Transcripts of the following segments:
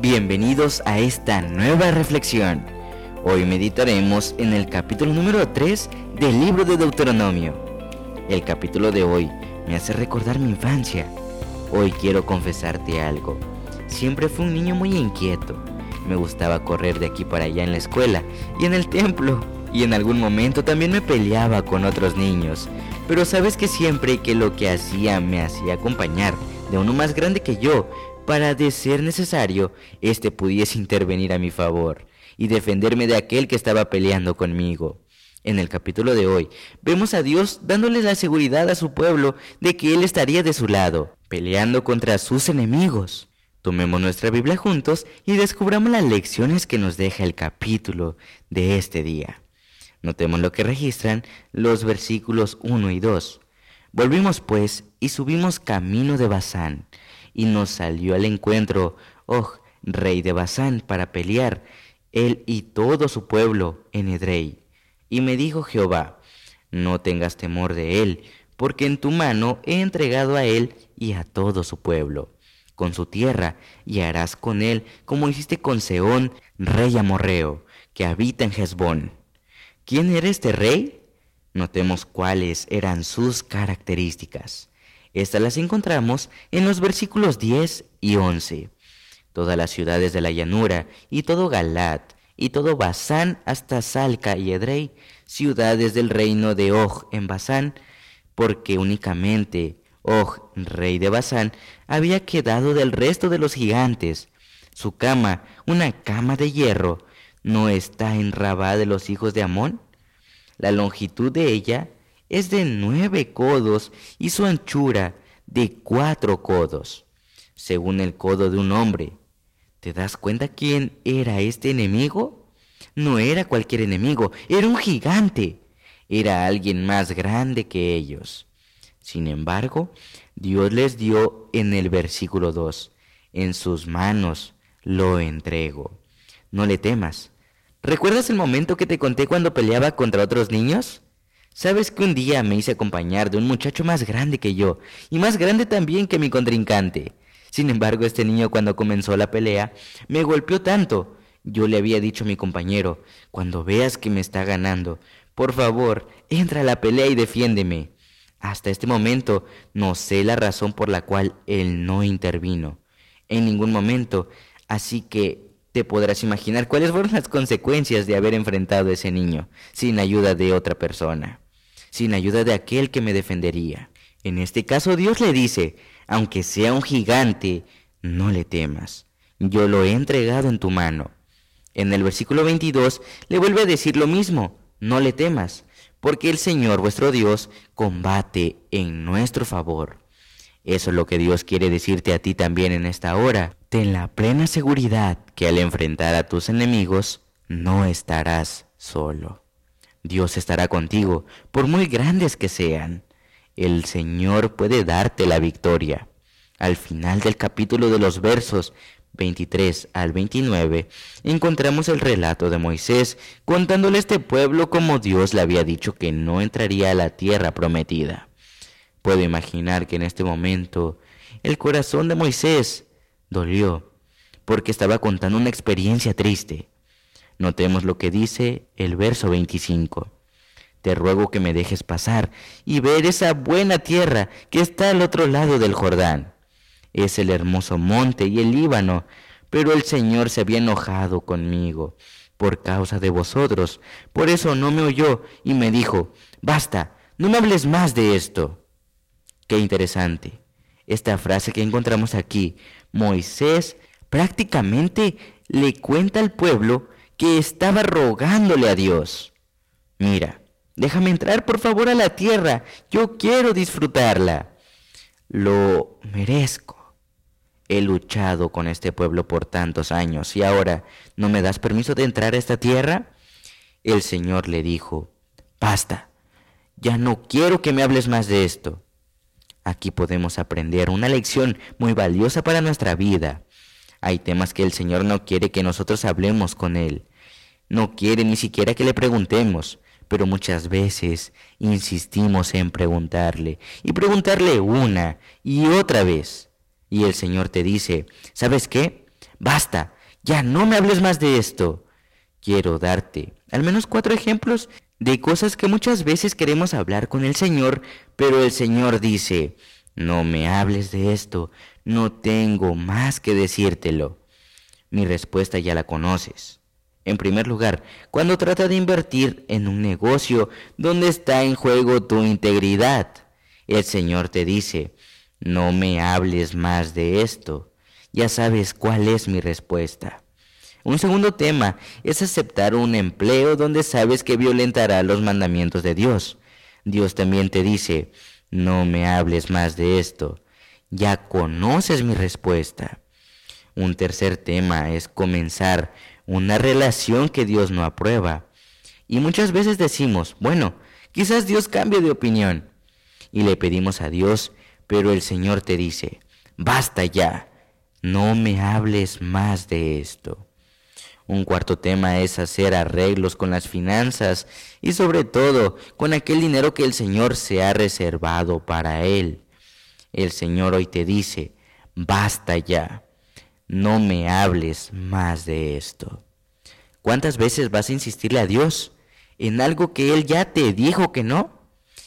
Bienvenidos a esta nueva reflexión. Hoy meditaremos en el capítulo número 3 del libro de Deuteronomio. El capítulo de hoy me hace recordar mi infancia. Hoy quiero confesarte algo. Siempre fui un niño muy inquieto. Me gustaba correr de aquí para allá en la escuela y en el templo. Y en algún momento también me peleaba con otros niños. Pero sabes que siempre que lo que hacía me hacía acompañar de uno más grande que yo, para de ser necesario, éste pudiese intervenir a mi favor y defenderme de aquel que estaba peleando conmigo. En el capítulo de hoy vemos a Dios dándole la seguridad a su pueblo de que Él estaría de su lado, peleando contra sus enemigos. Tomemos nuestra Biblia juntos y descubramos las lecciones que nos deja el capítulo de este día. Notemos lo que registran los versículos 1 y 2. Volvimos pues y subimos camino de Basán, y nos salió al encuentro Og, rey de Basán, para pelear, él y todo su pueblo en Edrei. Y me dijo Jehová, no tengas temor de él, porque en tu mano he entregado a él y a todo su pueblo, con su tierra, y harás con él como hiciste con Seón, rey amorreo, que habita en Hezbón. ¿Quién era este rey? Notemos cuáles eran sus características. Estas las encontramos en los versículos 10 y 11. Todas las ciudades de la llanura y todo Galat y todo Basán hasta Salca y Edrei, ciudades del reino de Og en Basán, porque únicamente Og, rey de Basán, había quedado del resto de los gigantes. Su cama, una cama de hierro, no está en Rabá de los hijos de Amón. La longitud de ella es de nueve codos y su anchura de cuatro codos, según el codo de un hombre. ¿Te das cuenta quién era este enemigo? No era cualquier enemigo, era un gigante. Era alguien más grande que ellos. Sin embargo, Dios les dio en el versículo 2, en sus manos lo entrego. No le temas. ¿Recuerdas el momento que te conté cuando peleaba contra otros niños? Sabes que un día me hice acompañar de un muchacho más grande que yo, y más grande también que mi contrincante. Sin embargo, este niño cuando comenzó la pelea, me golpeó tanto. Yo le había dicho a mi compañero, cuando veas que me está ganando, por favor, entra a la pelea y defiéndeme. Hasta este momento no sé la razón por la cual él no intervino. En ningún momento. Así que te podrás imaginar cuáles fueron las consecuencias de haber enfrentado a ese niño sin ayuda de otra persona sin ayuda de aquel que me defendería. En este caso Dios le dice, aunque sea un gigante, no le temas, yo lo he entregado en tu mano. En el versículo 22 le vuelve a decir lo mismo, no le temas, porque el Señor vuestro Dios combate en nuestro favor. Eso es lo que Dios quiere decirte a ti también en esta hora. Ten la plena seguridad que al enfrentar a tus enemigos no estarás solo. Dios estará contigo, por muy grandes que sean. El Señor puede darte la victoria. Al final del capítulo de los versos 23 al 29, encontramos el relato de Moisés contándole a este pueblo cómo Dios le había dicho que no entraría a la tierra prometida. Puedo imaginar que en este momento el corazón de Moisés dolió porque estaba contando una experiencia triste. Notemos lo que dice el verso 25. Te ruego que me dejes pasar y ver esa buena tierra que está al otro lado del Jordán. Es el hermoso monte y el Líbano, pero el Señor se había enojado conmigo por causa de vosotros. Por eso no me oyó y me dijo, basta, no me hables más de esto. Qué interesante. Esta frase que encontramos aquí, Moisés prácticamente le cuenta al pueblo que estaba rogándole a Dios, mira, déjame entrar por favor a la tierra, yo quiero disfrutarla. Lo merezco. He luchado con este pueblo por tantos años y ahora no me das permiso de entrar a esta tierra. El Señor le dijo, basta, ya no quiero que me hables más de esto. Aquí podemos aprender una lección muy valiosa para nuestra vida. Hay temas que el Señor no quiere que nosotros hablemos con Él. No quiere ni siquiera que le preguntemos, pero muchas veces insistimos en preguntarle y preguntarle una y otra vez. Y el Señor te dice, ¿sabes qué? basta, ya no me hables más de esto. Quiero darte al menos cuatro ejemplos de cosas que muchas veces queremos hablar con el Señor, pero el Señor dice, no me hables de esto, no tengo más que decírtelo. Mi respuesta ya la conoces. En primer lugar, cuando trata de invertir en un negocio donde está en juego tu integridad, el Señor te dice, no me hables más de esto. Ya sabes cuál es mi respuesta. Un segundo tema es aceptar un empleo donde sabes que violentará los mandamientos de Dios. Dios también te dice, no me hables más de esto. Ya conoces mi respuesta. Un tercer tema es comenzar una relación que Dios no aprueba. Y muchas veces decimos, bueno, quizás Dios cambie de opinión. Y le pedimos a Dios, pero el Señor te dice, basta ya, no me hables más de esto. Un cuarto tema es hacer arreglos con las finanzas y sobre todo con aquel dinero que el Señor se ha reservado para Él. El Señor hoy te dice, basta ya, no me hables más de esto. ¿Cuántas veces vas a insistirle a Dios en algo que Él ya te dijo que no?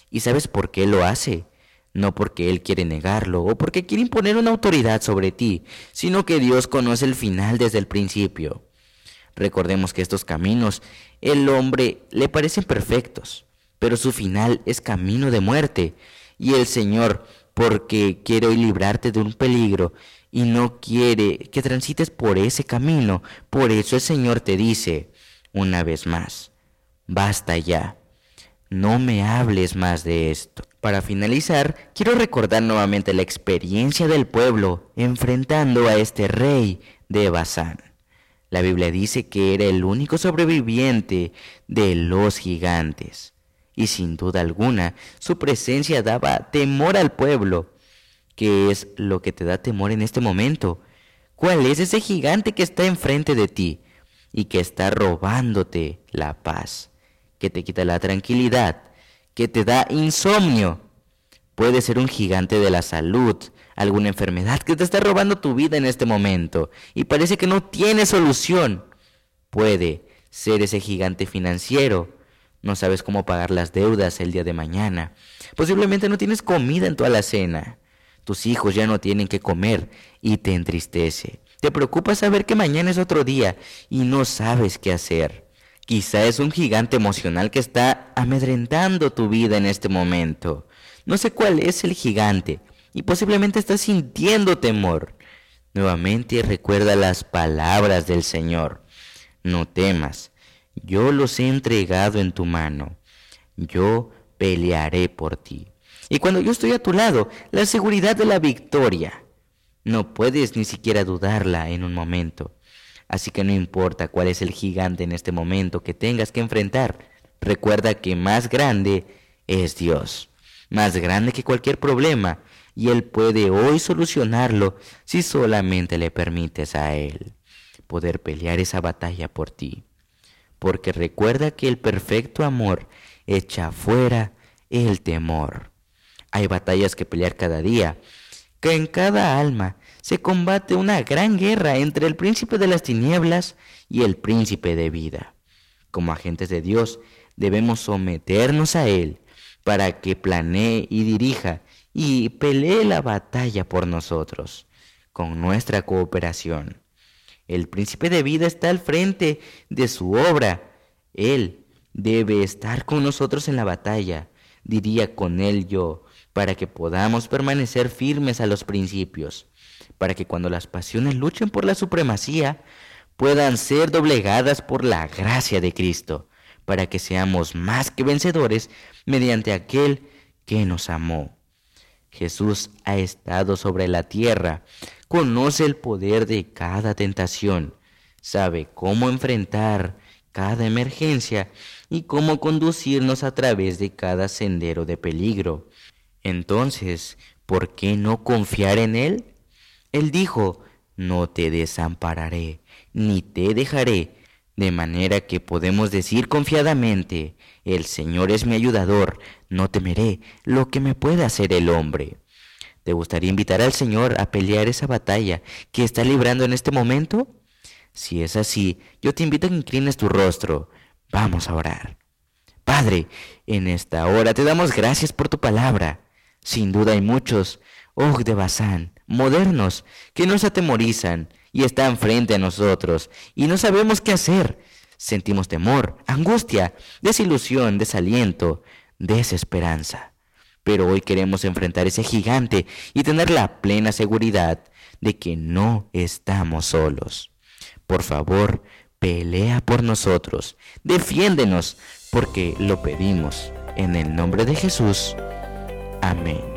¿Y sabes por qué lo hace? No porque Él quiere negarlo o porque quiere imponer una autoridad sobre ti, sino que Dios conoce el final desde el principio. Recordemos que estos caminos el hombre le parecen perfectos, pero su final es camino de muerte. Y el Señor, porque quiere hoy librarte de un peligro y no quiere que transites por ese camino, por eso el Señor te dice una vez más, basta ya, no me hables más de esto. Para finalizar, quiero recordar nuevamente la experiencia del pueblo enfrentando a este rey de Basán. La Biblia dice que era el único sobreviviente de los gigantes. Y sin duda alguna, su presencia daba temor al pueblo. ¿Qué es lo que te da temor en este momento? ¿Cuál es ese gigante que está enfrente de ti y que está robándote la paz, que te quita la tranquilidad, que te da insomnio? Puede ser un gigante de la salud, alguna enfermedad que te está robando tu vida en este momento y parece que no tiene solución. Puede ser ese gigante financiero. No sabes cómo pagar las deudas el día de mañana. Posiblemente no tienes comida en toda la cena. Tus hijos ya no tienen que comer y te entristece. Te preocupa saber que mañana es otro día y no sabes qué hacer. Quizá es un gigante emocional que está amedrentando tu vida en este momento. No sé cuál es el gigante, y posiblemente estás sintiendo temor. Nuevamente recuerda las palabras del Señor. No temas, yo los he entregado en tu mano. Yo pelearé por ti. Y cuando yo estoy a tu lado, la seguridad de la victoria. No puedes ni siquiera dudarla en un momento. Así que no importa cuál es el gigante en este momento que tengas que enfrentar, recuerda que más grande es Dios, más grande que cualquier problema, y Él puede hoy solucionarlo si solamente le permites a Él poder pelear esa batalla por ti. Porque recuerda que el perfecto amor echa fuera el temor. Hay batallas que pelear cada día, que en cada alma se combate una gran guerra entre el príncipe de las tinieblas y el príncipe de vida. Como agentes de Dios debemos someternos a Él para que planee y dirija y pelee la batalla por nosotros, con nuestra cooperación. El príncipe de vida está al frente de su obra. Él debe estar con nosotros en la batalla, diría con él yo, para que podamos permanecer firmes a los principios, para que cuando las pasiones luchen por la supremacía, puedan ser doblegadas por la gracia de Cristo, para que seamos más que vencedores mediante aquel que nos amó. Jesús ha estado sobre la tierra, conoce el poder de cada tentación, sabe cómo enfrentar cada emergencia y cómo conducirnos a través de cada sendero de peligro. Entonces, ¿por qué no confiar en Él? Él dijo, no te desampararé, ni te dejaré, de manera que podemos decir confiadamente, el Señor es mi ayudador, no temeré lo que me pueda hacer el hombre. ¿Te gustaría invitar al Señor a pelear esa batalla que está librando en este momento? Si es así, yo te invito a que inclines tu rostro. Vamos a orar. Padre, en esta hora te damos gracias por tu palabra. Sin duda hay muchos, oh de Bazán, modernos, que nos atemorizan y están frente a nosotros y no sabemos qué hacer. Sentimos temor, angustia, desilusión, desaliento, desesperanza. Pero hoy queremos enfrentar ese gigante y tener la plena seguridad de que no estamos solos. Por favor, pelea por nosotros, defiéndenos, porque lo pedimos en el nombre de Jesús. Amén.